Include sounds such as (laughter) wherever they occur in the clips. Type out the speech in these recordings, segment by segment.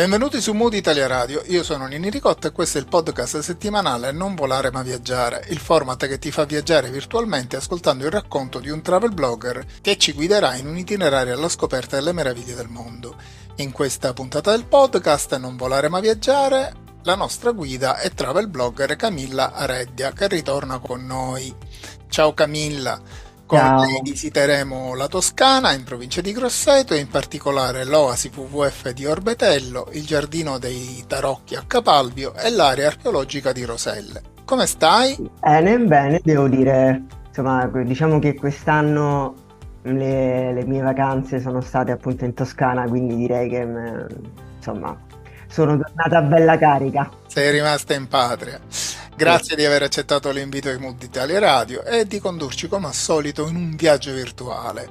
Benvenuti su Mood Italia Radio, io sono Nini Ricotta e questo è il podcast settimanale Non volare ma viaggiare, il format che ti fa viaggiare virtualmente ascoltando il racconto di un travel blogger che ci guiderà in un itinerario alla scoperta delle meraviglie del mondo. In questa puntata del podcast Non volare ma viaggiare, la nostra guida è travel blogger Camilla Areddia che ritorna con noi. Ciao Camilla! Con lei visiteremo la Toscana in provincia di Grosseto e in particolare l'Oasi WWF di Orbetello, il giardino dei Tarocchi a Capalbio e l'area archeologica di Roselle. Come stai? Bene, bene, devo dire, insomma, diciamo che quest'anno le, le mie vacanze sono state appunto in Toscana, quindi direi che, mm, insomma, sono tornata bella carica. Sei rimasta in patria. Grazie di aver accettato l'invito di Mood Italia Radio e di condurci come al solito in un viaggio virtuale.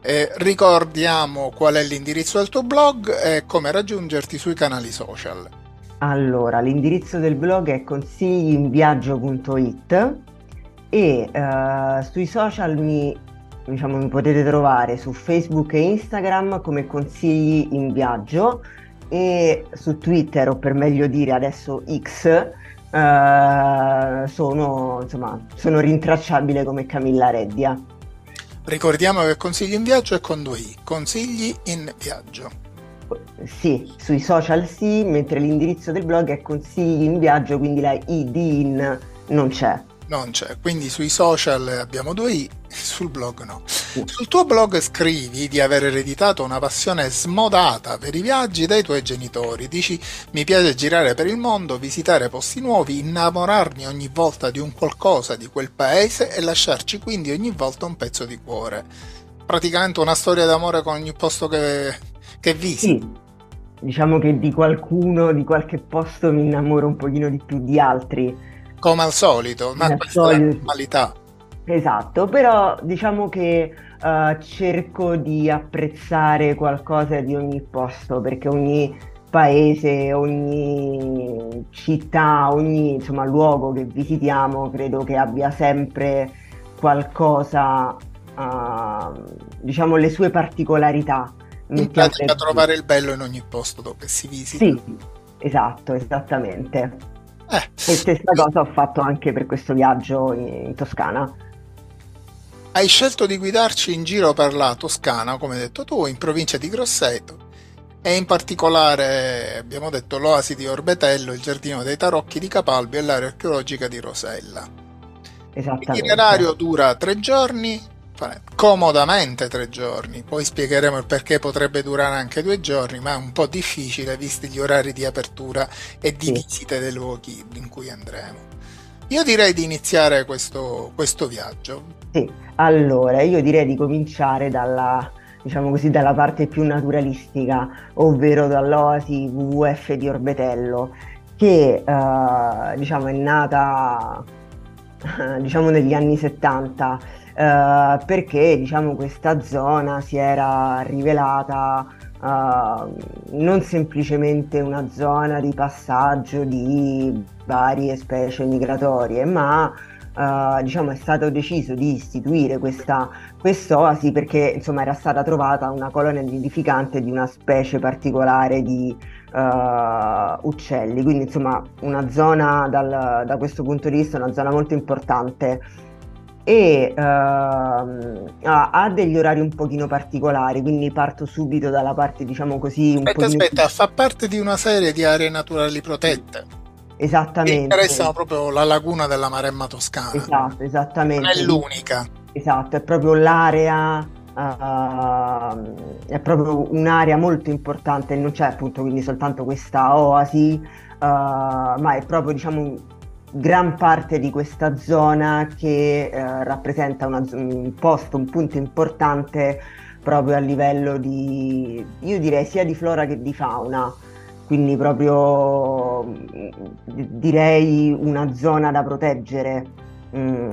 Eh, ricordiamo qual è l'indirizzo del tuo blog e come raggiungerti sui canali social. Allora, l'indirizzo del blog è consigliinviaggio.it e eh, sui social mi, diciamo, mi potete trovare su Facebook e Instagram come Consigli in Viaggio e su Twitter o per meglio dire adesso X eh, sono, insomma, sono rintracciabile come Camilla Reddia. Ricordiamo che Consigli in Viaggio è con due i, Consigli in Viaggio. Sì, sui social sì, mentre l'indirizzo del blog è Consigli in Viaggio, quindi la I di in non c'è. Non c'è, quindi sui social abbiamo due i, (laughs) sul blog no. Sul tuo blog scrivi di aver ereditato una passione smodata per i viaggi dai tuoi genitori. Dici mi piace girare per il mondo, visitare posti nuovi, innamorarmi ogni volta di un qualcosa di quel paese e lasciarci quindi ogni volta un pezzo di cuore. Praticamente una storia d'amore con ogni posto che, che visiti. Sì, diciamo che di qualcuno, di qualche posto mi innamoro un pochino di più di altri. Come al solito, ma questa è la solito. normalità. Esatto, però diciamo che eh, cerco di apprezzare qualcosa di ogni posto, perché ogni paese, ogni città, ogni insomma, luogo che visitiamo credo che abbia sempre qualcosa, eh, diciamo, le sue particolarità. In pratica trovare il bello in ogni posto dove si visita. Sì, esatto, esattamente. Eh, E stessa cosa ho fatto anche per questo viaggio in, Toscana. Hai scelto di guidarci in giro per la Toscana, come hai detto tu, in provincia di Grosseto e in particolare abbiamo detto l'oasi di Orbetello, il giardino dei Tarocchi di Capalbio e l'area archeologica di Rosella. Esattamente. L'itinerario dura tre giorni, comodamente tre giorni, poi spiegheremo il perché potrebbe durare anche due giorni, ma è un po' difficile visti gli orari di apertura e di Sì. visite dei luoghi in cui andremo. Io direi di iniziare questo, questo viaggio. Sì, allora io direi di cominciare dalla, diciamo così, dalla parte più naturalistica, ovvero dall'oasi WWF di Orbetello, che eh, diciamo è nata eh, (laughs) diciamo negli anni 70 eh, perché diciamo questa zona si era rivelata eh, non semplicemente una zona di passaggio di varie specie migratorie, ma eh, diciamo è stato deciso di istituire questa quest'oasi perché insomma era stata trovata una colonia nidificante di una specie particolare di eh, uccelli, quindi insomma una zona dal- da questo punto di vista, una zona molto importante e ehm, ha, degli orari un pochino particolari, quindi parto subito dalla parte diciamo così un Aspetta, aspetta, fa parte di una serie di aree naturali protette. Esattamente interessano proprio la laguna della Maremma Toscana. esatto, esattamente Non è l'unica. Esatto, è proprio l'area, ehm, è proprio un'area molto importante, non c'è appunto quindi soltanto questa oasi, eh, ma è proprio diciamo gran parte di questa zona che eh, rappresenta una un posto, un punto importante proprio a livello di, io direi sia di flora che di fauna. Quindi proprio mm, direi una zona da proteggere. Mm,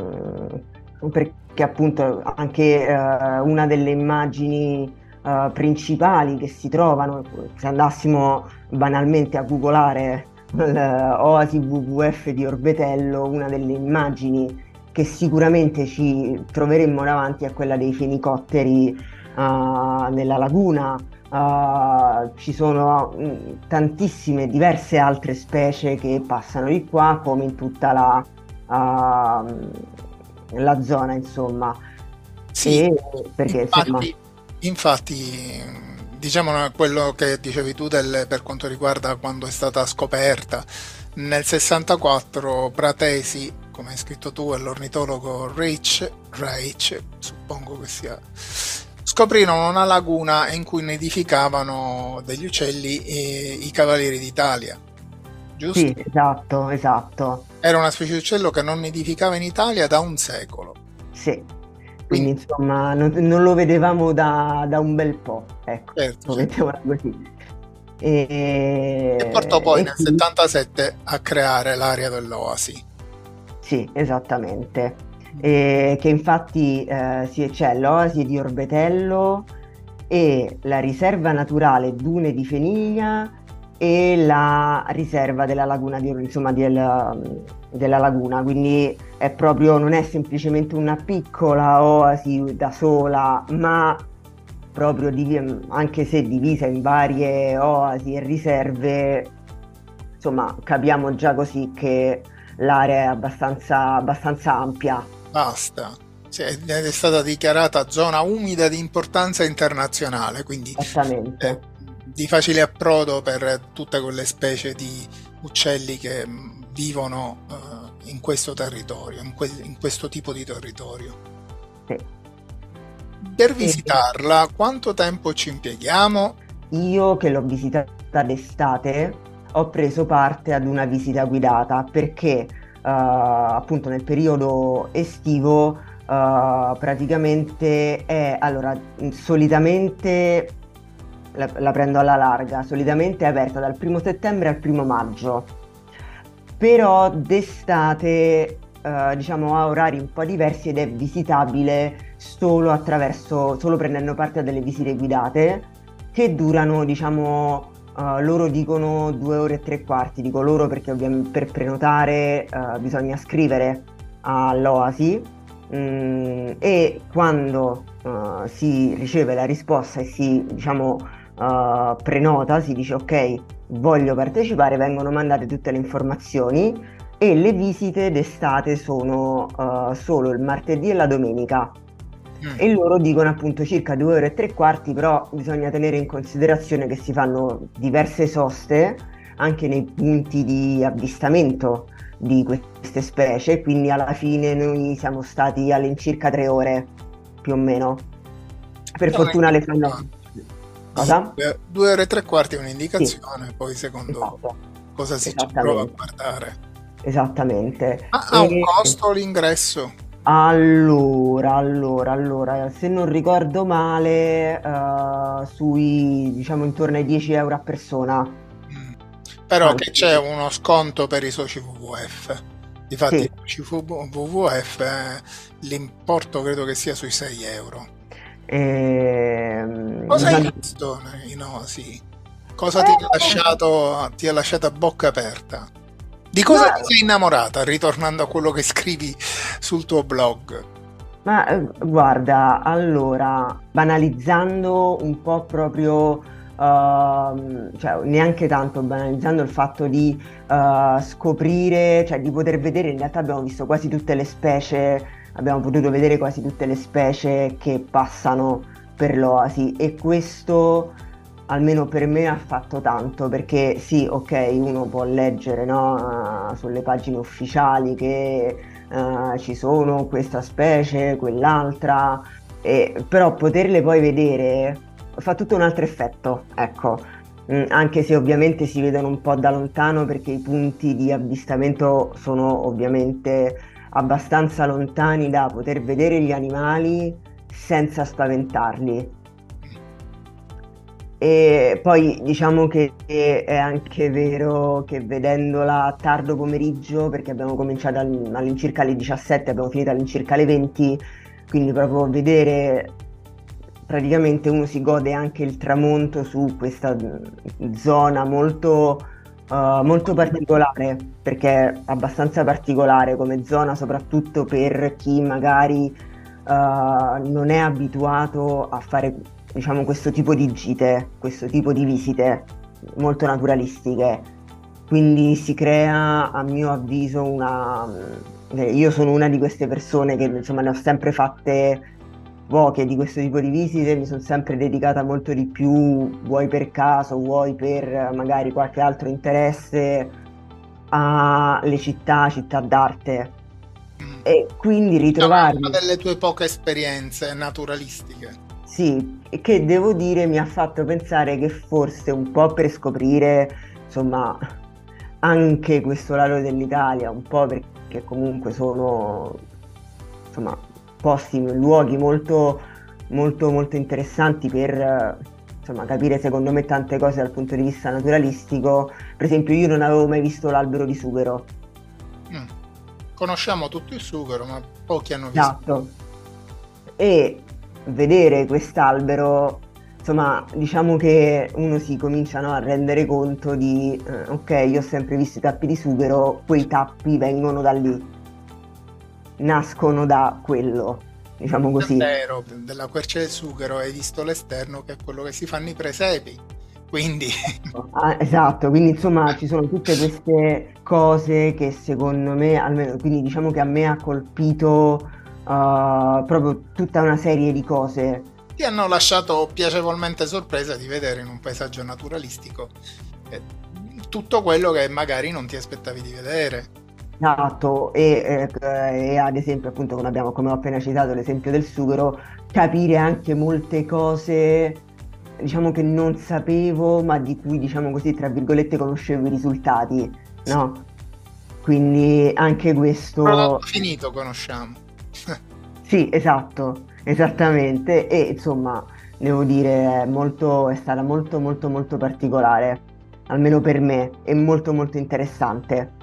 perché appunto anche uh, una delle immagini uh, principali che si trovano, se andassimo banalmente a googolare l'Oasi WWF di Orbetello, una delle immagini che sicuramente ci troveremmo davanti è quella dei fenicotteri uh, nella laguna. Uh, ci sono mm, tantissime diverse altre specie che passano di qua, come in tutta la, uh, la zona, insomma. Sì, e, perché, infatti, insomma... infatti, diciamo quello che dicevi tu del, per quanto riguarda quando è stata scoperta, nel 64 Pratesi, come hai scritto tu, e l'ornitologo Reich, Reich suppongo che sia scoprirono una laguna in cui nidificavano degli uccelli e i cavalieri d'Italia. Giusto? Sì, esatto, esatto. Era una specie di uccello che non nidificava in Italia da un secolo. Sì, quindi, insomma non, non, lo vedevamo da, da, un bel po', ecco, certo, mettiamola così. E... e portò poi e nel quindi... 77 a creare l'area dell'Oasi. Sì, esattamente eh, che infatti eh, c'è l'oasi di Orbetello e la riserva naturale Dune di Feniglia e la riserva della laguna di, insomma, del, della laguna, quindi è proprio, non è semplicemente una piccola oasi da sola, ma proprio div- anche se divisa in varie oasi e riserve, insomma capiamo già così che l'area è abbastanza, abbastanza ampia basta. Ed è stata dichiarata zona umida di importanza internazionale, quindi eh, di facile approdo per tutte quelle specie di uccelli che vivono uh, in questo territorio, in, que- in, questo tipo di territorio. Sì. Per visitarla, quanto tempo ci impieghiamo? Io che l'ho visitata d'estate ho preso parte ad una visita guidata perché uh, appunto nel periodo estivo uh, praticamente è allora solitamente la, la, prendo alla larga solitamente è aperta dal primo settembre al primo maggio però d'estate uh, diciamo ha orari un po' diversi ed è visitabile solo attraverso solo prendendo parte a delle visite guidate che durano diciamo Uh, loro dicono due ore e tre quarti, dico loro perché ovviamente per prenotare uh, bisogna scrivere all'Oasi um, e quando uh, si riceve la risposta e si diciamo prenota, si dice ok voglio partecipare, vengono mandate tutte le informazioni e le visite d'estate sono solo il martedì e la domenica Mm. e loro dicono appunto circa due ore e tre quarti, però bisogna tenere in considerazione che si fanno diverse soste anche nei punti di avvistamento di queste specie, quindi alla fine noi siamo stati all'incirca tre ore più o meno. Per no, fortuna le fanno... Cosa? Due ore e tre quarti è un'indicazione, sì. poi secondo esatto. cosa si prova a guardare. Esattamente. Ma ha un costo l'ingresso? Allora, allora, allora, se non ricordo male, uh, sui diciamo intorno ai 10 euro a persona. Mm. Però Anzi. che c'è uno sconto per i soci WWF. Difatti, sì. i soci WWF eh, l'importo credo che sia sui 6 euro. Ehm, Cosa hai visto? No, sì. Cosa eh, ti, ha lasciato, ti ha lasciato a bocca aperta? Di cosa ti sei innamorata, ritornando a quello che scrivi sul tuo blog? Ma eh, guarda, allora, banalizzando un po' proprio, uh, cioè neanche tanto banalizzando il fatto di uh, scoprire, cioè di poter vedere, in realtà abbiamo visto quasi tutte le specie, abbiamo potuto vedere quasi tutte le specie che passano per l'oasi e questo almeno per me ha fatto tanto perché sì, ok, uno può leggere no, sulle pagine ufficiali che uh, ci sono questa specie, quell'altra, e, però poterle poi vedere fa tutto un altro effetto, ecco. Mm, anche se ovviamente si vedono un po' da lontano perché i punti di avvistamento sono ovviamente abbastanza lontani da poter vedere gli animali senza spaventarli. E poi diciamo che è anche vero che vedendola tardo pomeriggio, perché abbiamo cominciato all'incirca alle 17, abbiamo finito all'incirca alle 20, quindi proprio vedere praticamente uno si gode anche il tramonto su questa zona molto, uh, molto particolare, perché abbastanza particolare come zona, soprattutto per chi magari uh, non è abituato a fare diciamo, questo tipo di gite, questo tipo di visite molto naturalistiche. Quindi si crea, a mio avviso, una... Io sono una di queste persone che insomma ne ho sempre fatte poche di questo tipo di visite, mi sono sempre dedicata molto di più, vuoi per caso, vuoi per magari qualche altro interesse, alle città, città d'arte. Mm. E quindi ritrovarmi... Una delle tue poche esperienze naturalistiche. Sì, che devo dire mi ha fatto pensare che forse un po' per scoprire, insomma, anche questo lato dell'Italia, un po' perché comunque sono, insomma, posti, luoghi molto, molto, molto interessanti per, insomma, capire secondo me tante cose dal punto di vista naturalistico. Per esempio io non avevo mai visto l'albero di sughero. Mm. Conosciamo tutto il sughero, ma pochi hanno visto. Esatto. E vedere quest'albero, insomma, diciamo che uno si comincia no, a rendere conto di, eh, ok, io ho sempre visto i tappi di sughero, quei tappi vengono da lì, nascono da quello, diciamo così. Vero, della quercia del sughero hai visto l'esterno che è quello che si fanno i presepi. Quindi... (laughs) Ah, esatto, quindi insomma ci sono tutte queste cose che secondo me, almeno, quindi diciamo che a me ha colpito uh, proprio tutta una serie di cose. Ti hanno lasciato piacevolmente sorpresa di vedere in un paesaggio naturalistico eh, tutto quello che magari non ti aspettavi di vedere. Esatto, e, eh, e, ad esempio, appunto, come, abbiamo, come ho appena citato l'esempio del sughero, capire anche molte cose, diciamo che non sapevo, ma di cui, diciamo così, tra virgolette, conoscevo i risultati, no? Quindi anche questo... Prodotto finito conosciamo. (laughs) Sì, esatto, esattamente. E insomma, devo dire, è, molto, è stata molto molto molto particolare, almeno per me, e molto molto interessante.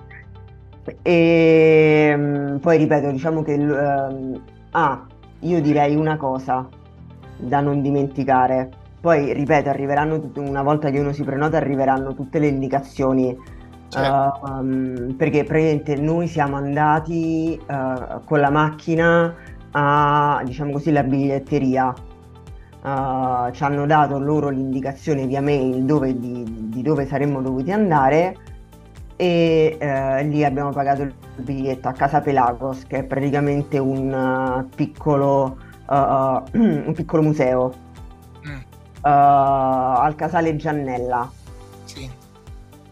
E ehm, poi ripeto, diciamo che... Um, ah, io direi una cosa da non dimenticare. Poi, ripeto, arriveranno una volta che uno si prenota, arriveranno tutte le indicazioni. Certo. Uh, um, perché praticamente noi siamo andati uh, con la macchina a, diciamo così, la biglietteria. Uh, ci hanno dato loro l'indicazione via mail dove, di, di, dove saremmo dovuti andare e uh, lì abbiamo pagato il biglietto a Casa Pelagos che è praticamente un uh, piccolo, (clears throat) un piccolo museo mm. al casale Giannella sì.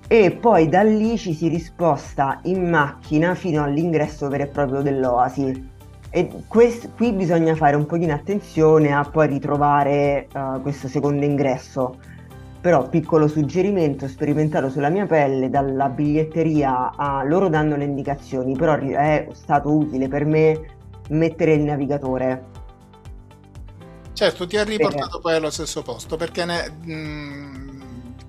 e poi da lì ci si risposta in macchina fino all'ingresso vero e proprio dell'Oasi e quest- qui bisogna fare un pochino attenzione a poi ritrovare uh, questo secondo ingresso. Però piccolo suggerimento sperimentato sulla mia pelle dalla biglietteria a loro danno le indicazioni, però è stato utile per me mettere il navigatore. Certo, ti ha riportato eh. poi allo stesso posto perché ne, mh, mm,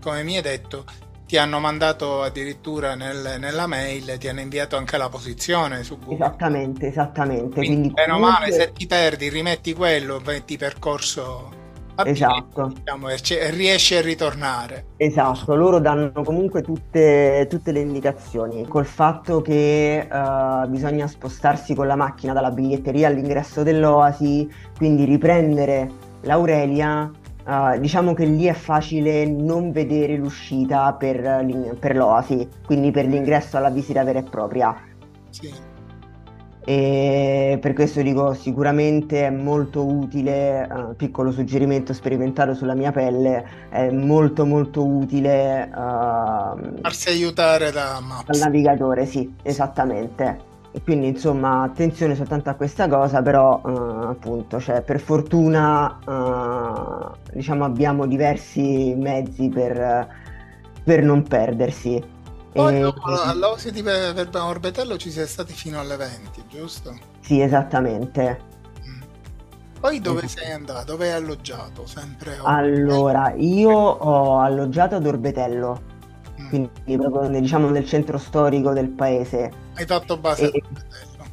come mi hai detto ti hanno mandato addirittura nel, nella mail, ti hanno inviato anche la posizione su Google. Esattamente, esattamente. Quindi, Quindi bene comunque... male, se ti perdi, rimetti quello, metti percorso esatto. diciamo, e, e riesci a ritornare. Esatto, loro danno comunque tutte, tutte le indicazioni. Col fatto che uh, bisogna spostarsi con la macchina dalla biglietteria all'ingresso dell'Oasi, quindi riprendere l'Aurelia Uh, diciamo che lì è facile non vedere l'uscita per, per, l'Oasi, quindi per l'ingresso alla visita vera e propria. Sì. E per questo dico sicuramente è molto utile, uh, piccolo suggerimento sperimentato sulla mia pelle, è molto molto utile uh, farsi aiutare da Maps. dal navigatore, sì, esattamente. E quindi insomma attenzione soltanto a questa cosa, però uh, appunto, cioè, per fortuna uh, diciamo abbiamo diversi mezzi per, per non perdersi. Poi e... dopo all'Osi di Verbano Orbetello ci siete stati fino alle 20, giusto? Sì, esattamente. Mm. Poi dove sei andato? Dove hai alloggiato? Sempre a Allora, io ho alloggiato ad Orbetello, Mm. quindi proprio nel- diciamo nel centro storico del paese. Hai fatto base a E- Orbetello.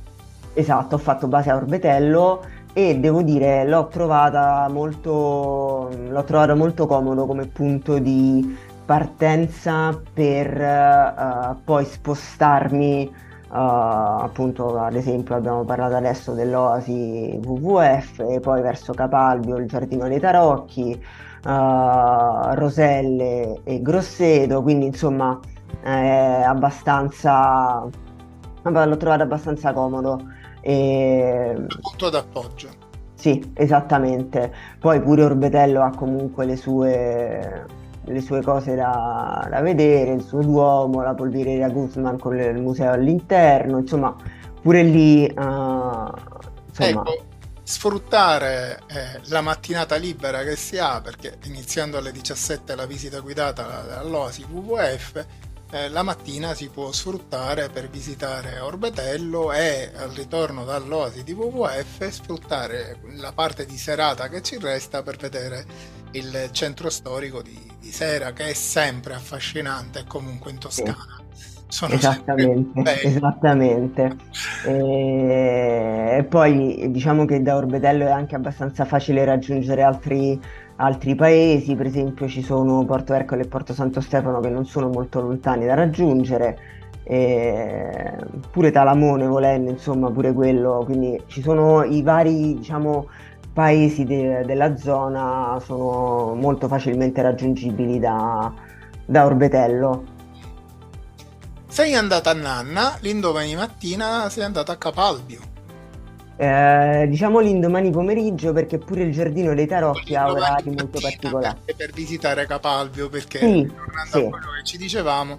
Esatto, ho fatto base a Orbetello e devo dire l'ho trovata molto, l'ho trovata molto comodo come punto di partenza per eh, poi spostarmi, eh, appunto ad esempio abbiamo parlato adesso dell'Oasi WWF e poi verso Capalbio, il Giardino dei Tarocchi, eh, Roselle e Grosseto, quindi insomma è abbastanza, l'ho trovato abbastanza comodo. E, Punto d'appoggio. sì, esattamente. Poi pure Orbetello ha comunque le sue, le sue cose da, da vedere, il suo Duomo, la polveria Guzman con il museo all'interno, insomma, pure lì, eh, insomma, Ecco, sfruttare eh, la mattinata libera che si ha, perché iniziando alle 17 la visita guidata all'Oasi WWF, eh, la mattina si può sfruttare per visitare Orbetello e al ritorno dall'Oasi di WWF sfruttare la parte di serata che ci resta per vedere il centro storico di, di sera che è sempre affascinante comunque in Toscana. Sono sempre Esattamente, esattamente. E, e poi diciamo che da Orbetello è anche abbastanza facile raggiungere altri, altri paesi, per esempio ci sono Porto Ercole e Porto Santo Stefano che non sono molto lontani da raggiungere, e pure Talamone volendo, insomma pure quello, quindi ci sono i vari, diciamo, paesi de- della zona sono molto facilmente raggiungibili da, da Orbetello. Sei andata a Nanna, l'indomani mattina sei andata a Capalbio. Eh, diciamo l'indomani pomeriggio perché pure il giardino dei tarocchi ha orari molto particolari. per visitare Capalbio, perché Sì, tornando sì. a quello che ci dicevamo,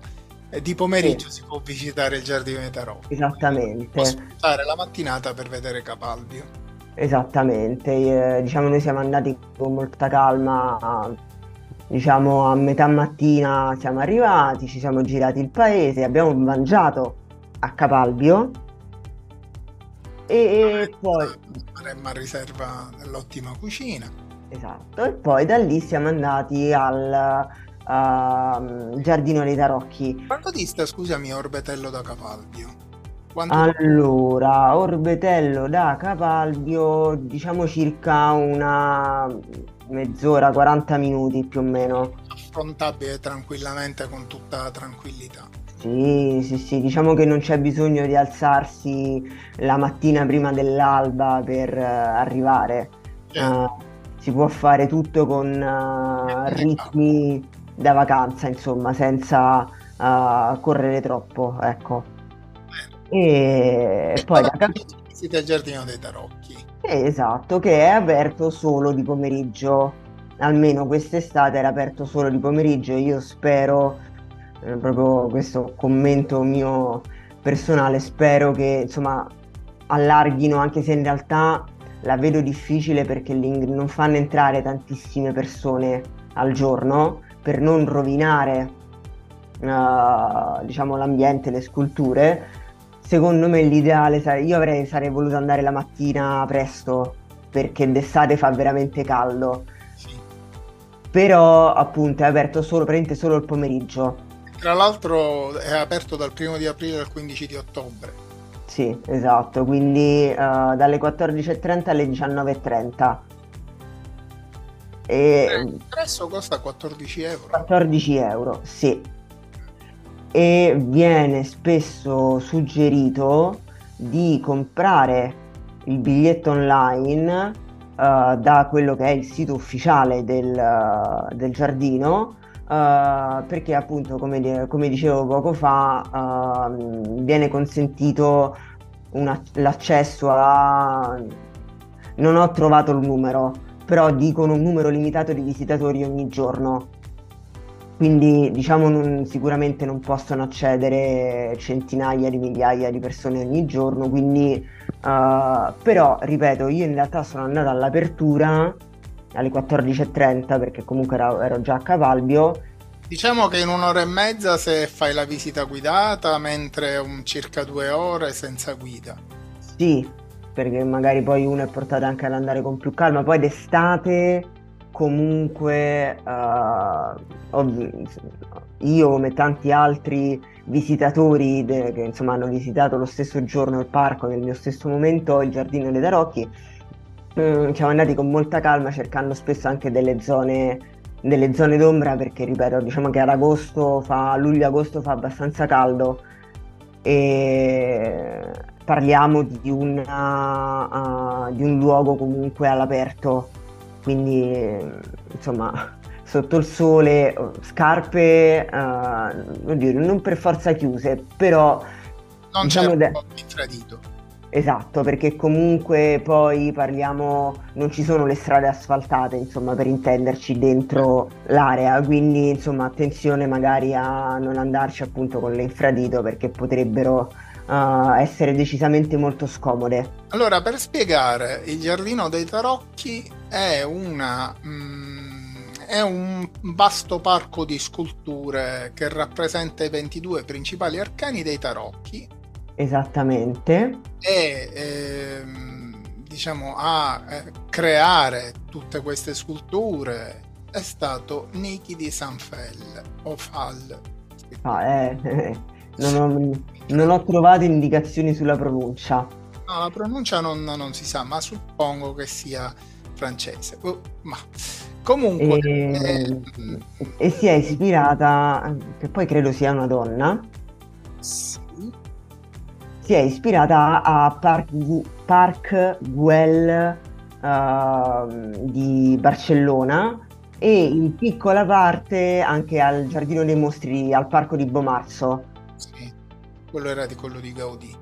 eh, di pomeriggio si può visitare il giardino dei tarocchi. Esattamente. Può sfruttare la mattinata per vedere Capalbio. Esattamente, eh, diciamo noi siamo andati con molta calma, diciamo a metà mattina siamo arrivati, ci siamo girati il paese, abbiamo mangiato a Capalbio e, e poi, Saremmo a riserva dell'ottima cucina. esatto, e poi da lì siamo andati al ehm, giardino dei tarocchi. Quanto dista, scusami, Orbetello da Capalbio? Quanto Allora, Orbetello da Capalbio, diciamo circa una mezz'ora, 40 minuti più o meno. affrontabile tranquillamente con tutta tranquillità. Sì, sì, sì, diciamo che non c'è bisogno di alzarsi la mattina prima dell'alba per eh, arrivare. Cioè, Eh, si può fare tutto con eh, ritmi da vacanza, insomma, senza eh, correre troppo, ecco. E poi da Cap- visita il giardino dei tarocchi. Esatto, che è aperto solo di pomeriggio, almeno quest'estate era aperto solo di pomeriggio. Io spero, eh, proprio questo commento mio personale, spero che insomma allarghino, anche se in realtà la vedo difficile perché non fanno entrare tantissime persone al giorno per non rovinare, eh, diciamo, l'ambiente, le sculture. Secondo me l'ideale sare- io avrei, sarei voluto andare la mattina presto perché d'estate fa veramente caldo, Sì. però appunto è aperto solo, praticamente solo il pomeriggio. Tra l'altro è aperto dal primo di aprile al 15 di ottobre. Sì, esatto, quindi eh, dalle 14.30 alle 19.30. E L'ingresso costa 14 euro. 14 euro, sì. E viene spesso suggerito di comprare il biglietto online eh, da quello che è il sito ufficiale del, eh, del giardino, eh, perché appunto, come, come dicevo poco fa, ehm, viene consentito una- l'accesso a... Non ho trovato il numero, però dicono un numero limitato di visitatori ogni giorno. Quindi diciamo non- sicuramente non possono accedere centinaia di migliaia di persone ogni giorno, quindi eh, però ripeto, io in realtà sono andata all'apertura alle 14.30 perché comunque ero, ero già a Capalbio. Diciamo che in un'ora e mezza se fai la visita guidata, mentre un circa due ore senza guida. Sì, perché magari poi uno è portato anche ad andare con più calma, poi d'estate comunque uh, io come tanti altri visitatori de- che insomma hanno visitato lo stesso giorno il parco nel mio stesso momento il giardino dei Tarocchi mm, siamo andati con molta calma cercando spesso anche delle zone delle zone d'ombra perché ripeto diciamo che ad agosto fa luglio-agosto fa abbastanza caldo e parliamo di, una, uh, di un luogo comunque all'aperto quindi insomma sotto il sole scarpe uh, dire, non per forza chiuse però non diciamo c'è un po' infradito Esatto, perché comunque poi parliamo, non ci sono le strade asfaltate, insomma, per intenderci dentro l'area, quindi insomma attenzione magari a non andarci appunto con l'infradito perché potrebbero uh, essere decisamente molto scomode. Allora, per spiegare, il Giardino dei Tarocchi è una... Mm, è un vasto parco di sculture che rappresenta i 22 principali arcani dei tarocchi Esattamente. E ehm, diciamo a eh, creare tutte queste sculture è stato Niki di Sanfel o Fall. Ah, eh, (laughs) non, ho, non, ho, trovato indicazioni sulla pronuncia. No, la pronuncia non, non si sa, ma suppongo che sia francese. Uh, ma comunque... E, eh, e si è ispirata, che poi credo sia una donna. Sì si è ispirata a Park, Park Güell uh, di Barcellona e in piccola parte anche al Giardino dei Mostri, al Parco di Bomarzo. Quello era di quello di Gaudì.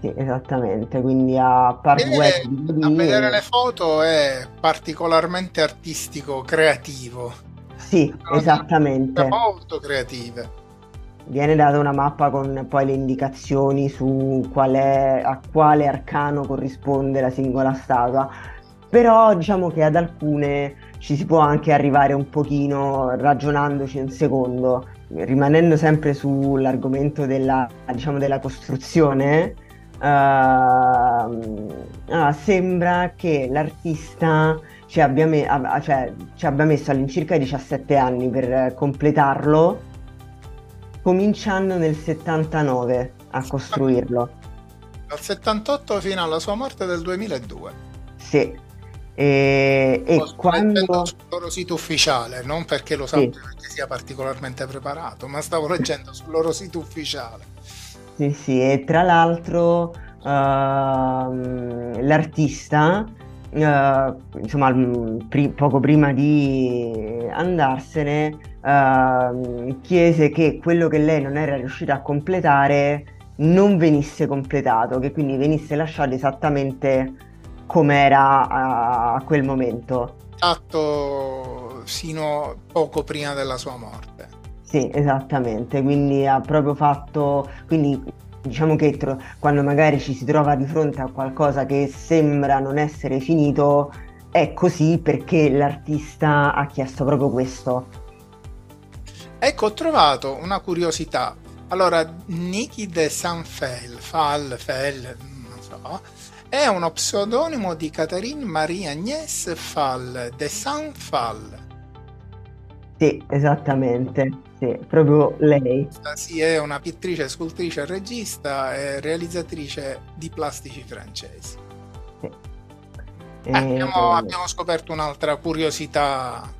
Sì, esattamente, quindi a Park Güell di Gaudì. A vedere le foto è particolarmente artistico, creativo. Sì, esattamente. Molto creative viene data una mappa con poi le indicazioni su qual è, a quale arcano corrisponde la singola statua, però diciamo che ad alcune ci si può anche arrivare un pochino ragionandoci un secondo, rimanendo sempre sull'argomento della, diciamo, della costruzione. Uh, sembra che l'artista ci abbia, me- cioè, ci abbia messo all'incirca 17 anni per completarlo cominciando nel 79 a costruirlo. Dal 78 fino alla sua morte del 2002. Sì. E, e quando... sul loro sito ufficiale, non perché lo sappia sì. perché sia particolarmente preparato, ma stavo leggendo sul loro sito ufficiale. Sì, sì, e tra l'altro uh, l'artista, uh, insomma, pri- poco prima di andarsene, uh, chiese che quello che lei non era riuscita a completare non venisse completato, che quindi venisse lasciato esattamente come era a, a quel momento. Fatto sino poco prima della sua morte. Sì, esattamente, quindi ha proprio fatto, quindi diciamo che tro- quando magari ci si trova di fronte a qualcosa che sembra non essere finito, è così perché l'artista ha chiesto proprio questo. Ecco, ho trovato una curiosità. Allora, Niki de Sanfel, Fall, Fell, non so, è uno pseudonimo di Catherine Marie Agnès Fall de Sanfal. Sì, esattamente, sì, proprio lei. Sì, è una pittrice, scultrice, regista e realizzatrice di plastici francesi. Sì. Eh, abbiamo, abbiamo scoperto un'altra curiosità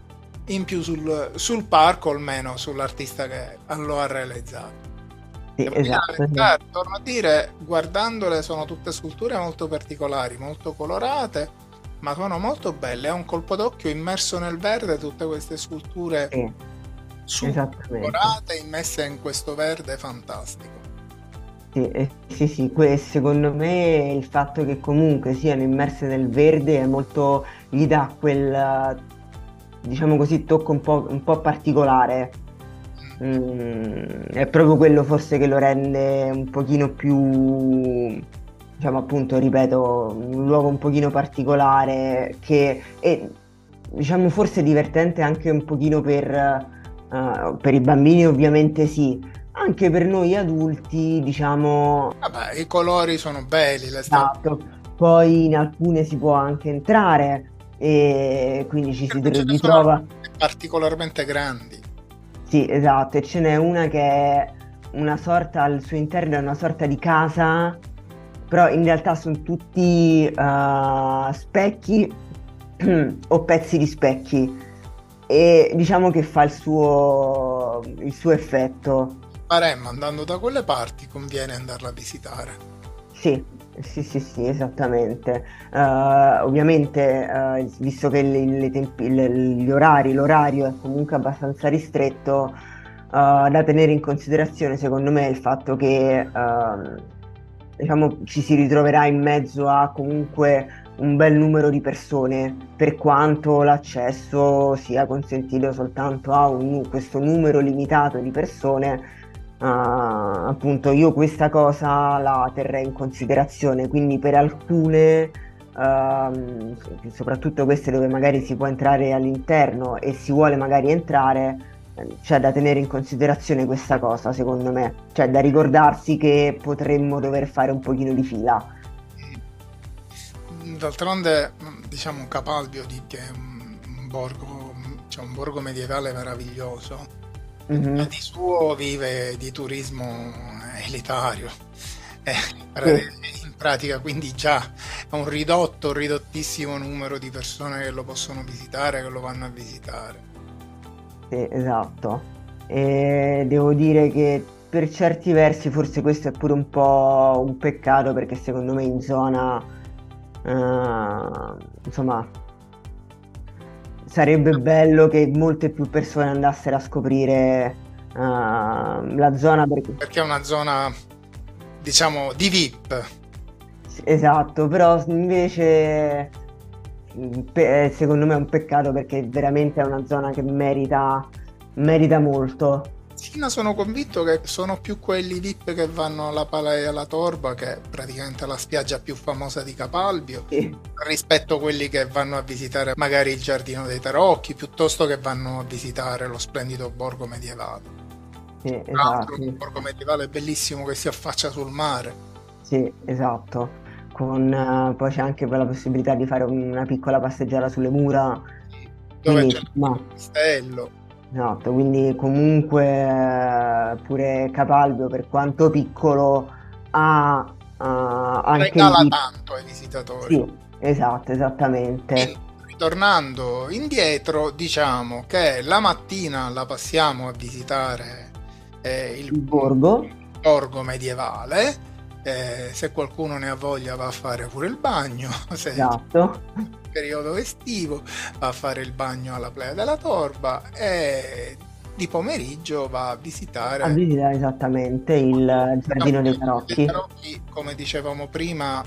in più sul, sul parco, almeno sull'artista che lo ha realizzato. Sì, esatto, esatto. Torno a dire, guardandole sono tutte sculture molto particolari, molto colorate, ma sono molto belle. È un colpo d'occhio immerso nel verde tutte queste sculture sì, colorate immesse in questo verde fantastico. Sì, eh, sì, sì, secondo me il fatto che comunque siano immerse nel verde è molto, gli dà quel diciamo così, tocco un po', un po particolare. Mm, è proprio quello forse che lo rende un pochino più, diciamo appunto, ripeto, un luogo un pochino particolare che è, diciamo, forse divertente anche un pochino per, uh, per i bambini ovviamente sì, anche per noi adulti, diciamo... Vabbè, i colori sono belli, esatto. Poi in alcune si può anche entrare e quindi ci si ritrova... Particolarmente grandi. Sì, esatto, e ce n'è una che è una sorta, al suo interno è una sorta di casa, però in realtà sono tutti uh, specchi (clears throat) o pezzi di specchi e diciamo che fa il suo, il suo effetto. Maremma andando da quelle parti conviene andarla a visitare. Sì, sì, sì, sì, esattamente. Uh, ovviamente, uh, visto che le, le tempi, le, gli orari, l'orario è comunque abbastanza ristretto, uh, da tenere in considerazione, secondo me, il fatto che ehm, diciamo, ci si ritroverà in mezzo a comunque un bel numero di persone, per quanto l'accesso sia consentito soltanto a un, questo numero limitato di persone. Uh, appunto io questa cosa la terrei in considerazione quindi per alcune uh, soprattutto queste dove magari si può entrare all'interno e si vuole magari entrare c'è da tenere in considerazione questa cosa secondo me. Cioè da ricordarsi che potremmo dover fare un pochino di fila. D'altronde diciamo Capalbio di che è un, borgo cioè un borgo medievale meraviglioso mm-hmm. di suo vive di turismo elitario. Eh, in pratica quindi già è un ridotto un ridottissimo numero di persone che lo possono visitare che lo vanno a visitare. Sì, esatto. E devo dire che per certi versi forse questo è pure un po' un peccato perché secondo me in zona uh, insomma sarebbe bello che molte più persone andassero a scoprire uh, la zona perché... perché è una zona diciamo di VIP esatto però invece secondo me è un peccato perché veramente è una zona che merita merita molto Sina sono convinto che sono più quelli VIP che vanno alla Pala e alla Torba, che è praticamente la spiaggia più famosa di Capalbio, sì. rispetto a quelli che vanno a visitare magari il Giardino dei Tarocchi, piuttosto che vanno a visitare lo splendido borgo medievale. Sì, esatto. Un borgo medievale bellissimo che si affaccia sul mare. Sì, esatto. Con, uh, poi c'è anche la possibilità di fare una piccola passeggiata sulle mura. Dove Quindi, c'è ma... il castello Esatto, quindi comunque eh, pure Capalbio, per quanto piccolo, ha uh, anche... Regala il... tanto ai visitatori. Sì, esatto, esattamente. E, ritornando indietro, diciamo che la mattina la passiamo a visitare eh, il, il borgo. borgo medievale. Eh, se qualcuno ne ha voglia va a fare pure il bagno. (laughs) Se... Esatto periodo estivo, va a fare il bagno alla Playa della Torba e di pomeriggio va a visitare... A visitare esattamente il Giardino dei. Tarocchi, come dicevamo prima,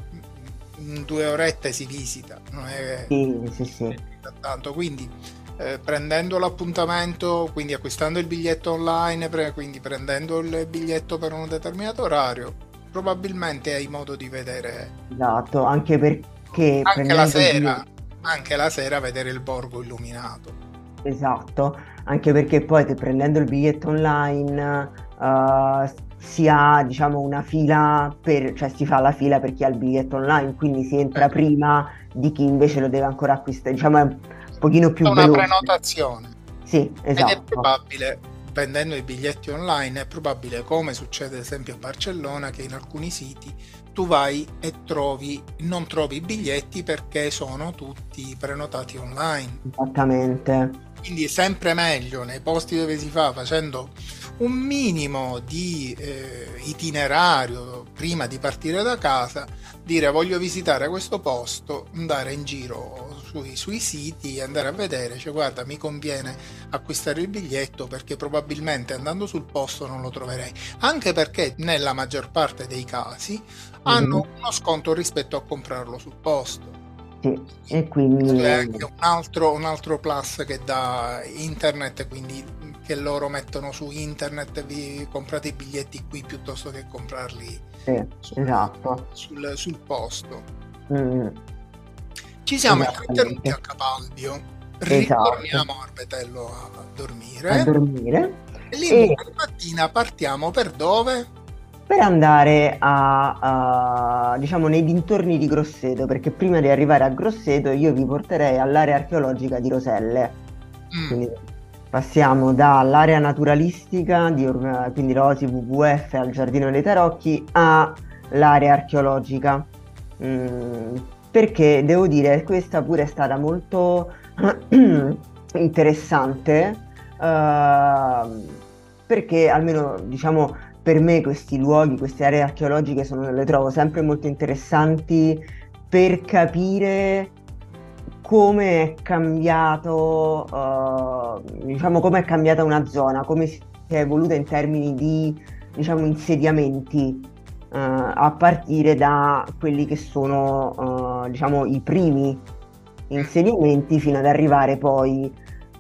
in due orette si visita, non è... Sì, sì, sì. Tanto, quindi eh, prendendo l'appuntamento, quindi acquistando il biglietto online, pre- quindi prendendo il biglietto per un determinato orario, probabilmente hai modo di vedere. Esatto, anche perché... Anche la sera, anche la sera vedere il borgo illuminato. Esatto, anche perché poi te, prendendo il biglietto online uh, si ha diciamo una fila per, cioè si fa la fila per chi ha il biglietto online, quindi si entra eh. prima di chi invece lo deve ancora acquistare, diciamo è un pochino più una veloce. prenotazione. Sì, esatto. Ed è probabile, vendendo i biglietti online, è probabile, come succede ad esempio a Barcellona, che in alcuni siti tu vai e trovi, non trovi i biglietti perché sono tutti prenotati online. Esattamente. Quindi è sempre meglio nei posti dove si fa facendo un minimo di eh, itinerario prima di partire da casa, dire voglio visitare questo posto, andare in giro sui, sui siti, andare a vedere, cioè guarda mi conviene acquistare il biglietto perché probabilmente andando sul posto non lo troverei, anche perché nella maggior parte dei casi hanno mm-hmm. uno sconto rispetto a comprarlo sul posto. Sì, e quindi... È anche un altro, un altro plus che dà internet, quindi che loro mettono su internet, vi comprate i biglietti qui piuttosto che comprarli sì, sul, esatto. sul, sul posto. Mm. Ci siamo interrotti a Capalbio, esatto. ritorniamo a Orbetello a dormire. A dormire. E lì e... mattina partiamo per dove? per andare a, a, diciamo nei dintorni di Grosseto perché prima di arrivare a Grosseto io vi porterei all'area archeologica di Roselle mm. quindi passiamo dall'area naturalistica di, quindi l'Osi WWF al Giardino dei Tarocchi all'area archeologica mm, perché devo dire questa pure è stata molto (clears throat) interessante uh, perché almeno diciamo per me questi luoghi, queste aree archeologiche sono, le trovo sempre molto interessanti per capire come è cambiato, uh, diciamo, come è cambiata una zona, come si è evoluta in termini di diciamo, insediamenti a partire da quelli che sono uh, diciamo, i primi insediamenti fino ad arrivare poi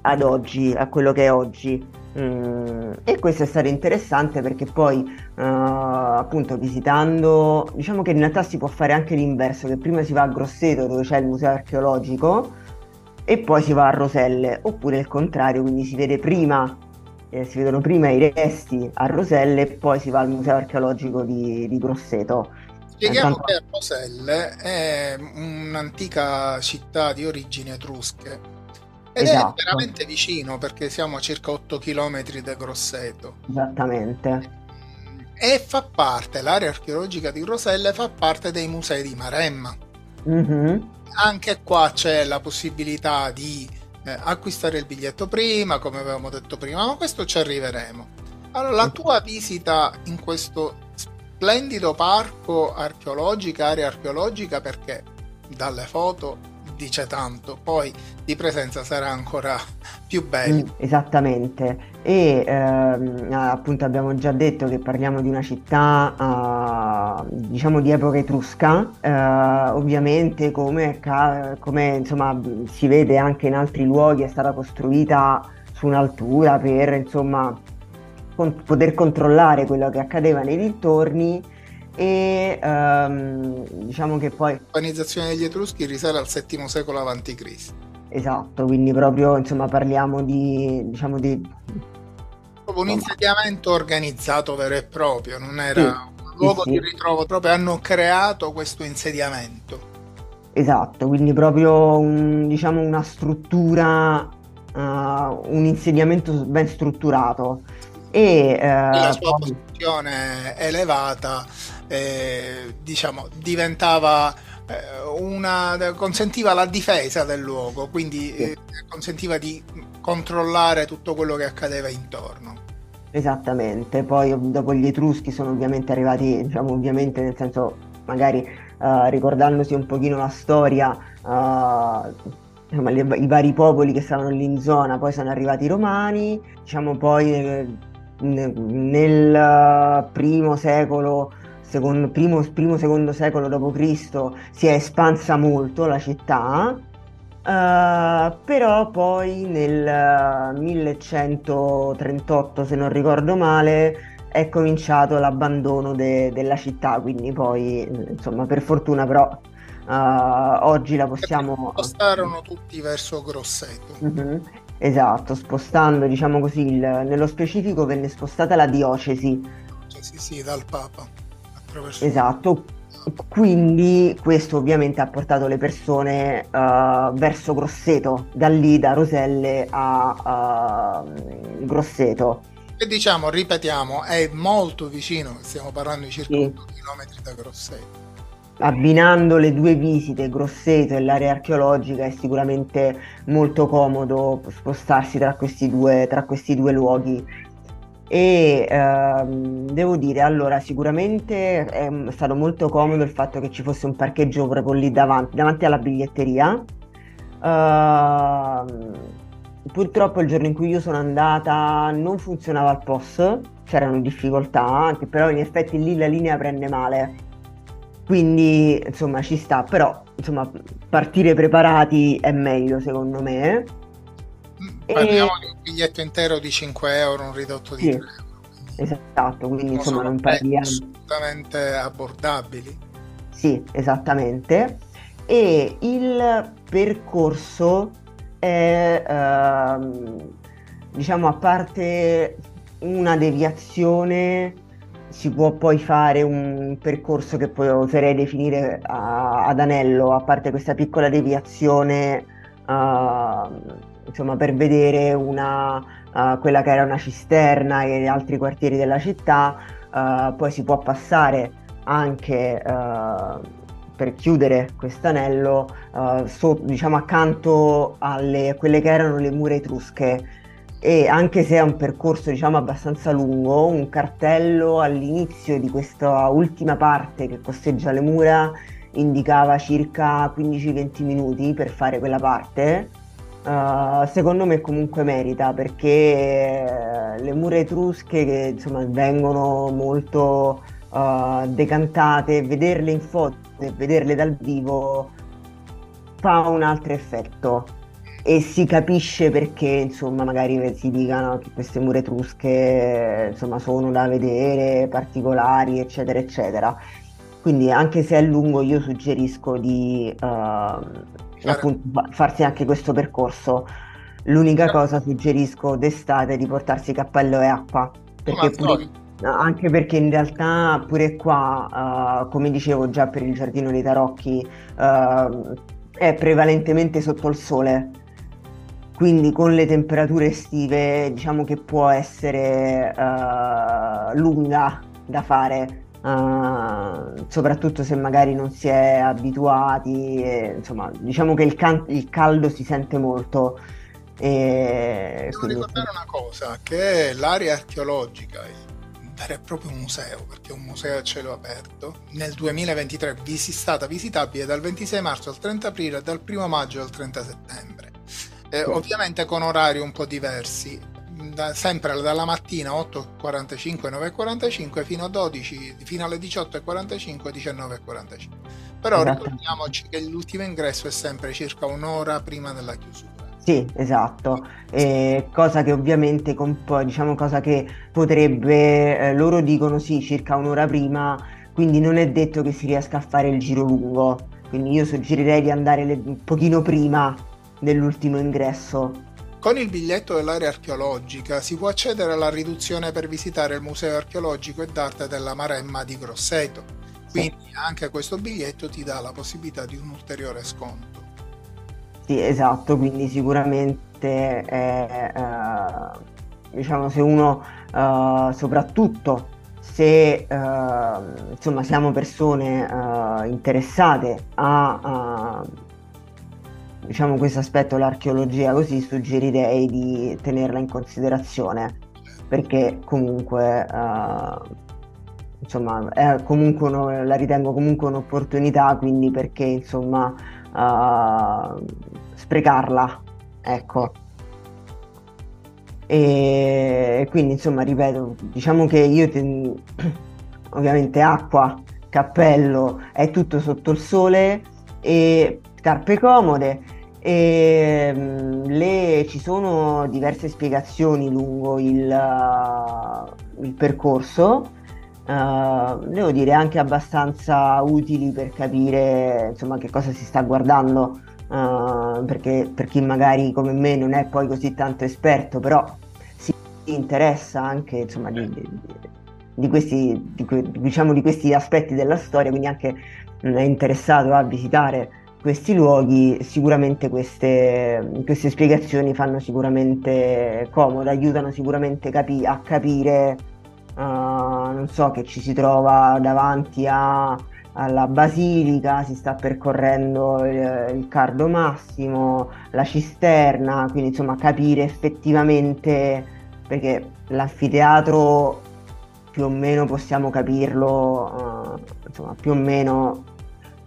ad oggi, a quello che è oggi. Mm, e questo è stato interessante perché poi uh, appunto visitando diciamo che in realtà si può fare anche l'inverso che prima si va a Grosseto dove c'è il museo archeologico e poi si va a Roselle oppure il contrario quindi si vede prima eh, si vedono prima i resti a Roselle e poi si va al museo archeologico di, di Grosseto Spieghiamo Tanto... che Roselle è un'antica città di origini etrusche ed esatto. è veramente vicino perché siamo a circa 8 km da Grosseto. Esattamente. E fa parte, l'area archeologica di Roselle fa parte dei musei di Maremma. Mm-hmm. Anche qua c'è la possibilità di eh, acquistare il biglietto prima, come avevamo detto prima, ma questo ci arriveremo. Allora, la tua visita in questo splendido parco archeologico, area archeologica, perché dalle foto dice tanto, poi di presenza sarà ancora più bello. Mm, esattamente, e ehm, appunto abbiamo già detto che parliamo di una città uh, diciamo di epoca etrusca, uh, ovviamente come, come insomma, si vede anche in altri luoghi è stata costruita su un'altura per insomma con- poter controllare quello che accadeva nei dintorni e um, diciamo che poi... L'organizzazione degli Etruschi risale al VII secolo a.C. Esatto, quindi proprio insomma parliamo di... Diciamo di... Proprio un insediamento organizzato vero e proprio, non era sì, un luogo sì, di ritrovo, proprio hanno creato questo insediamento. Esatto, quindi proprio un, diciamo una struttura, uh, un insediamento ben strutturato. E, uh, posizione elevata eh, diciamo, diventava eh, una, consentiva la difesa del luogo, quindi eh, consentiva di controllare tutto quello che accadeva intorno. Esattamente, poi dopo gli Etruschi sono ovviamente arrivati, diciamo ovviamente nel senso magari uh, ricordandosi un pochino la storia, uh, i vari popoli che stavano lì in zona, poi sono arrivati i Romani, diciamo poi nel, nel primo secolo secondo, primo, primo secondo secolo d.C. si è espansa molto la città, uh, però poi nel 1138, se non ricordo male, è cominciato l'abbandono de- della città, quindi poi, insomma, per fortuna però uh, oggi la possiamo... Spostarono tutti verso Grosseto. Mm-hmm. Esatto, spostando, diciamo così, il, nello specifico venne spostata la diocesi. Sì, sì, dal Papa. Esatto, quindi questo ovviamente ha portato le persone uh, verso Grosseto, da lì da Roselle a uh, Grosseto. E diciamo, ripetiamo, è molto vicino, stiamo parlando di circa sì. 8 km da Grosseto. Abbinando le due visite, Grosseto e l'area archeologica, è sicuramente molto comodo spostarsi tra questi due, tra questi due luoghi. E ehm, devo dire allora sicuramente è stato molto comodo il fatto che ci fosse un parcheggio proprio lì davanti, davanti alla biglietteria. Uh, purtroppo il giorno in cui io sono andata non funzionava il POS c'erano difficoltà anche però in effetti lì la linea prende male quindi insomma ci sta però insomma partire preparati è meglio secondo me Parliamo e... di un biglietto intero di 5 euro, un ridotto di sì, 3 euro. Esatto, quindi insomma non parliamo... Assolutamente abbordabili. Sì, esattamente. E il percorso è, ehm, diciamo, a parte una deviazione si può poi fare un percorso che poi oserei definire a, ad anello, a parte questa piccola deviazione, uh, insomma, per vedere una, uh, quella che era una cisterna e altri quartieri della città, uh, poi si può passare anche per chiudere questo anello, so, diciamo accanto a quelle che erano le mura etrusche e anche se è un percorso diciamo abbastanza lungo, un cartello all'inizio di questa ultima parte che costeggia le mura indicava circa 15-20 minuti per fare quella parte. Uh, secondo me comunque merita perché eh, le mura etrusche che insomma vengono molto uh, decantate, vederle in foto e vederle dal vivo fa un altro effetto e si capisce perché insomma magari si dicano che queste mura etrusche insomma sono da vedere particolari eccetera eccetera. Quindi anche se è lungo io suggerisco di uh, appunto, farsi anche questo percorso. L'unica cosa suggerisco d'estate di portarsi cappello e acqua. Perché pure, anche perché in realtà pure qua uh, come dicevo già per il giardino dei tarocchi uh, è prevalentemente sotto il sole quindi con le temperature estive diciamo che può essere uh, lunga da fare, uh, soprattutto se magari non si è abituati, e, insomma diciamo che il, can- il, caldo si sente molto. E Devo quindi... ricordare una cosa, che l'area archeologica è un vero e proprio museo, perché è un museo a cielo aperto, nel 2023 è stata visitabile dal 26 marzo al 30 aprile e dal 1 maggio al 30 settembre eh, ovviamente con orari un po' diversi. Da, sempre dalla mattina 8.45 9.45 fino a 12 fino alle 18.45 19.45 però esatto. ricordiamoci che l'ultimo ingresso è sempre circa un'ora prima della chiusura. Sì, esatto, eh, cosa che ovviamente, diciamo cosa che potrebbe, eh, loro dicono sì, circa un'ora prima, quindi non è detto che si riesca a fare il giro lungo, quindi io suggerirei di andare le, un pochino prima dell'ultimo ingresso. Con il biglietto dell'area archeologica si può accedere alla riduzione per visitare il Museo archeologico e d'arte della Maremma di Grosseto. Quindi sì. anche questo biglietto ti dà la possibilità di un ulteriore sconto. Sì, esatto, quindi sicuramente è, eh, diciamo se uno eh, soprattutto se eh, insomma siamo persone eh, interessate a, a diciamo questo aspetto, l'archeologia così, suggerirei di tenerla in considerazione perché comunque uh, insomma comunque uno, la ritengo comunque un'opportunità quindi perché insomma uh, sprecarla ecco. E quindi insomma ripeto diciamo che io ten... ovviamente acqua cappello è tutto sotto il sole e scarpe comode. E um, le, ci sono diverse spiegazioni lungo il, uh, il percorso, uh, devo dire anche abbastanza utili per capire insomma che cosa si sta guardando, uh, perché per chi magari come me non è poi così tanto esperto, però si interessa anche insomma di, di, di questi, di, diciamo, di questi aspetti della storia, quindi anche è interessato a visitare questi luoghi, sicuramente queste, queste spiegazioni fanno sicuramente comodo, aiutano sicuramente capi- a capire, uh, non so, che ci si trova davanti a, alla basilica, si sta percorrendo il, il Cardo Massimo, la cisterna, quindi insomma capire effettivamente, perché l'anfiteatro più o meno possiamo capirlo, uh, insomma più o meno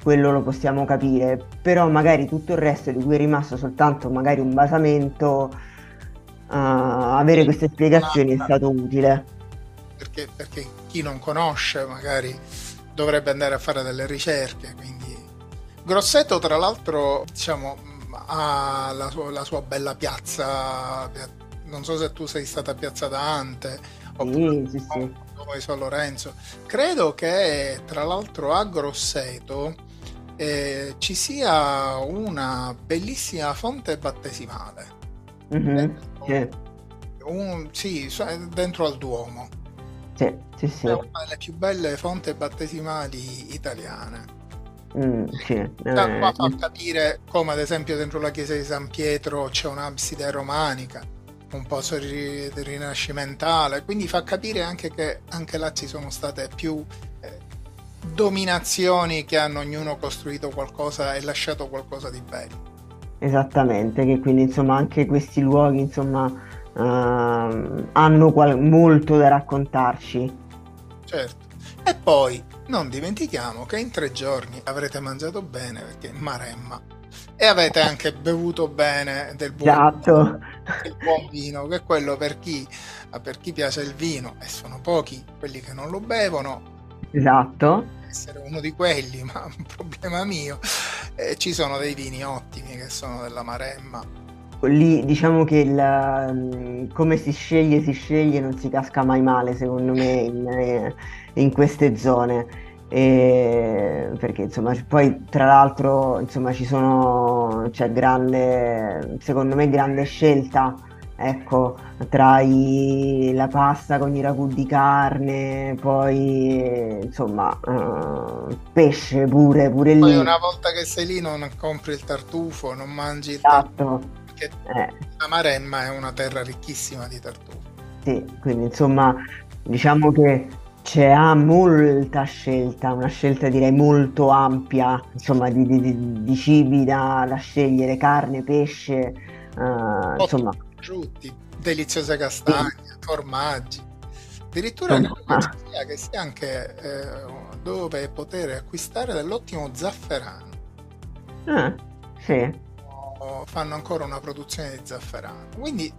quello lo possiamo capire, però magari tutto il resto di cui è rimasto soltanto magari un basamento, uh, avere queste spiegazioni è stato utile. Perché, perché chi non conosce magari dovrebbe andare a fare delle ricerche, quindi Grosseto tra l'altro diciamo ha la sua, la sua bella piazza, non so se tu sei stata a Piazza Dante oppure sì, sì, sì. dove San Lorenzo. Credo che tra l'altro a Grosseto eh, ci sia una bellissima fonte battesimale. Mm-hmm. Yeah. un, sì, dentro al Duomo. Sì, sì, sì. È una delle più belle fonti battesimali italiane. Mm, sì. Da qua fa capire come ad esempio dentro la chiesa di San Pietro c'è un'abside romanica, un po' rinascimentale, quindi fa capire anche che anche là ci sono state più eh, dominazioni che hanno ognuno costruito qualcosa e lasciato qualcosa di bello. Esattamente, che quindi insomma anche questi luoghi insomma uh, hanno qual- molto da raccontarci. Certo. E poi non dimentichiamo che in tre giorni avrete mangiato bene perché Maremma e avete anche bevuto bene del buon, esatto. del buon vino, che è quello per chi, per chi piace il vino e sono pochi quelli che non lo bevono. Esatto. Essere uno di quelli, (laughs) ma un problema mio. Eh, ci sono dei vini ottimi che sono della Maremma. Lì diciamo che il, mm, come si sceglie, si sceglie, non si casca mai male, secondo me, in, eh, in queste zone. E perché insomma poi tra l'altro insomma ci sono c'è grande secondo me grande scelta ecco tra i, la pasta con i ragù di carne poi insomma uh, pesce pure pure lì poi una volta che sei lì non compri il tartufo non mangi il esatto. tartufo perché eh. la Maremma è una terra ricchissima di tartufo sì quindi insomma diciamo che c'è molta scelta, una scelta direi molto ampia, insomma, di, di, di cibi da, da, scegliere, carne, pesce, uh, insomma. Frutti, deliziose castagne, sì. formaggi. Addirittura insomma. che sia anche eh, dove poter acquistare dell'ottimo zafferano. Ah, sì. Fanno ancora una produzione di zafferano. Quindi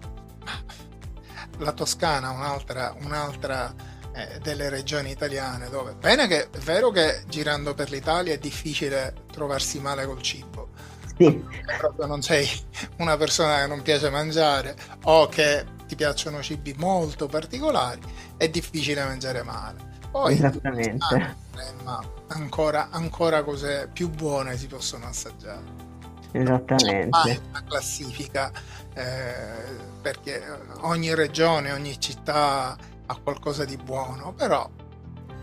la Toscana, un'altra, un'altra eh, delle regioni italiane dove bene che è vero che girando per l'Italia è difficile trovarsi male col cibo sì. proprio non sei una persona che non piace mangiare o che ti piacciono cibi molto particolari è difficile mangiare male. Poi esattamente. ah, ma ancora, ancora cose più buone si possono assaggiare. Esattamente. C'è una classifica eh, perché ogni regione ogni città a qualcosa di buono, però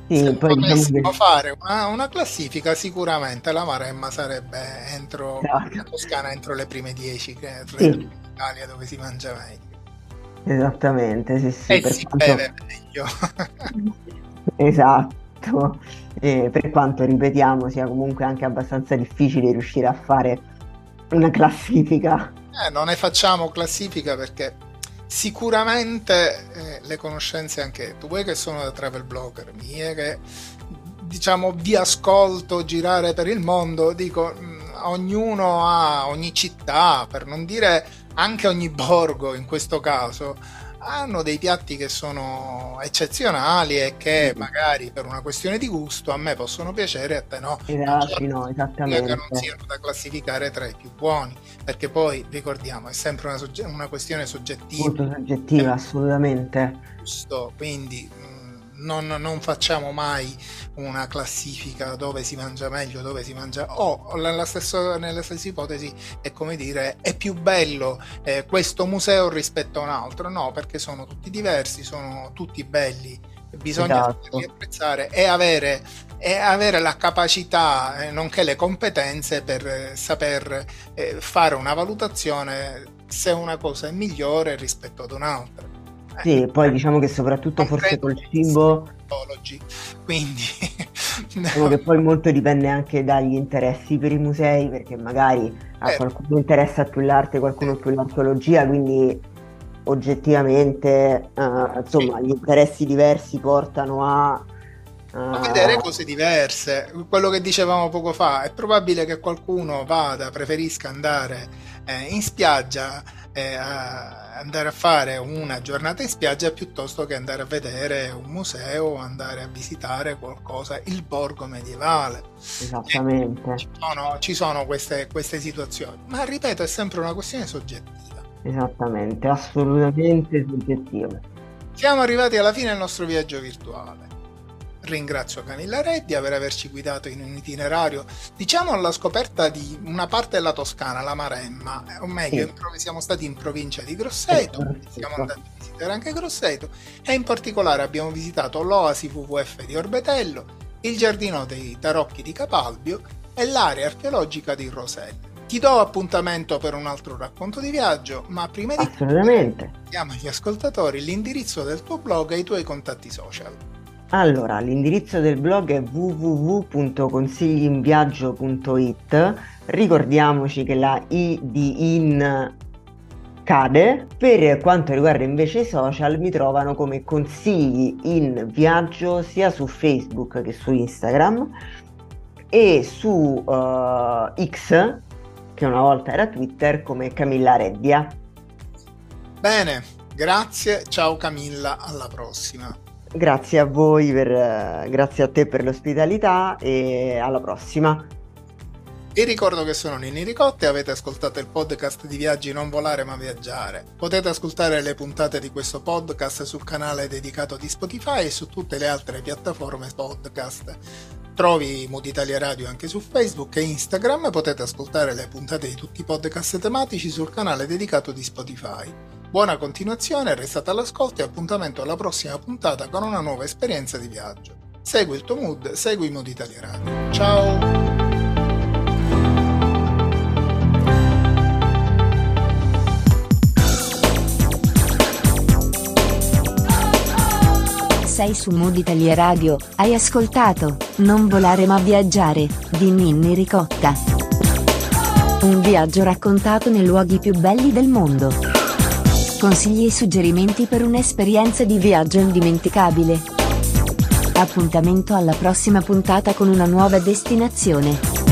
se poi diciamo che... fare una, una, classifica sicuramente la Maremma sarebbe entro esatto. la Toscana entro le prime 10 che è sì. l'Italia dove si mangia meglio esattamente sì, sì, e si quanto... beve meglio (laughs) esatto e per quanto ripetiamo sia comunque anche abbastanza difficile riuscire a fare una classifica eh, non ne facciamo classifica perché sicuramente eh, le conoscenze anche tu vuoi che sono da travel blogger mie che diciamo vi ascolto girare per il mondo dico mm, ognuno ha ogni città per non dire anche ogni borgo in questo caso hanno dei piatti che sono eccezionali e che mm. magari per una questione di gusto a me possono piacere e a te no. Esatto, no, esattamente. Che non siano da classificare tra i più buoni, perché poi ricordiamo è sempre una, sogge- una questione soggettiva. Molto soggettiva, assolutamente. Giusto, quindi non, non, facciamo mai una classifica dove si mangia meglio, dove si mangia... O oh, nella, stessa, nella stessa ipotesi è come dire è più bello eh, questo museo rispetto a un altro. No, perché sono tutti diversi, sono tutti belli. Bisogna esatto. apprezzare e avere, e avere la capacità, eh, nonché le competenze per eh, saper eh, fare una valutazione se una cosa è migliore rispetto ad un'altra. Sì, poi diciamo che soprattutto forse col cibo... Quindi... (laughs) diciamo che poi molto dipende anche dagli interessi per i musei, perché magari a eh. qualcuno interessa più l'arte, qualcuno più l'archeologia, quindi oggettivamente uh, insomma gli interessi diversi portano a a vedere cose diverse. Quello che dicevamo poco fa, è probabile che qualcuno vada, preferisca andare eh, in spiaggia eh, a andare a fare una giornata in spiaggia piuttosto che andare a vedere un museo, andare a visitare qualcosa, il borgo medievale. Esattamente. Ci sono, ci sono queste, queste situazioni, ma ripeto, è sempre una questione soggettiva. Esattamente, assolutamente soggettiva. Siamo arrivati alla fine del nostro viaggio virtuale. Ringrazio Camilla Reddi per averci guidato in un itinerario, diciamo alla scoperta di una parte della Toscana, la Maremma, o meglio, sì. siamo stati in provincia di Grosseto, sì, siamo andati a visitare anche Grosseto e in particolare abbiamo visitato l'Oasi WWF di Orbetello, il giardino dei Tarocchi di Capalbio e l'area archeologica di Roselle. Ti do appuntamento per un altro racconto di viaggio, ma prima di tutto diamo agli ascoltatori l'indirizzo del tuo blog e i tuoi contatti social. Allora, l'indirizzo del blog è www.consigliinviaggio.it. Ricordiamoci che la I di in cade. Per quanto riguarda invece i social, mi trovano come consigli in viaggio sia su Facebook che su Instagram e su uh, X che una volta era Twitter, come Camilla Rebbia. Bene, grazie, ciao Camilla, alla prossima. Grazie a voi, per, grazie a te per l'ospitalità e alla prossima. Vi ricordo che sono Nini Ricotte e avete ascoltato il podcast di Viaggi Non Volare Ma Viaggiare. Potete ascoltare le puntate di questo podcast sul canale dedicato di Spotify e su tutte le altre piattaforme podcast. Trovi Mood Italia Radio anche su Facebook e Instagram e potete ascoltare le puntate di tutti i podcast tematici sul canale dedicato di Spotify. Buona continuazione, restate all'ascolto e appuntamento alla prossima puntata con una nuova esperienza di viaggio. Segui il tuo mood, segui Mood Italia Radio. Ciao! sei su Mood Italia Radio, hai ascoltato Non volare ma viaggiare di Ninni Ricotta. Un viaggio raccontato nei luoghi più belli del mondo. Consigli e suggerimenti per un'esperienza di viaggio indimenticabile. Appuntamento alla prossima puntata con una nuova destinazione.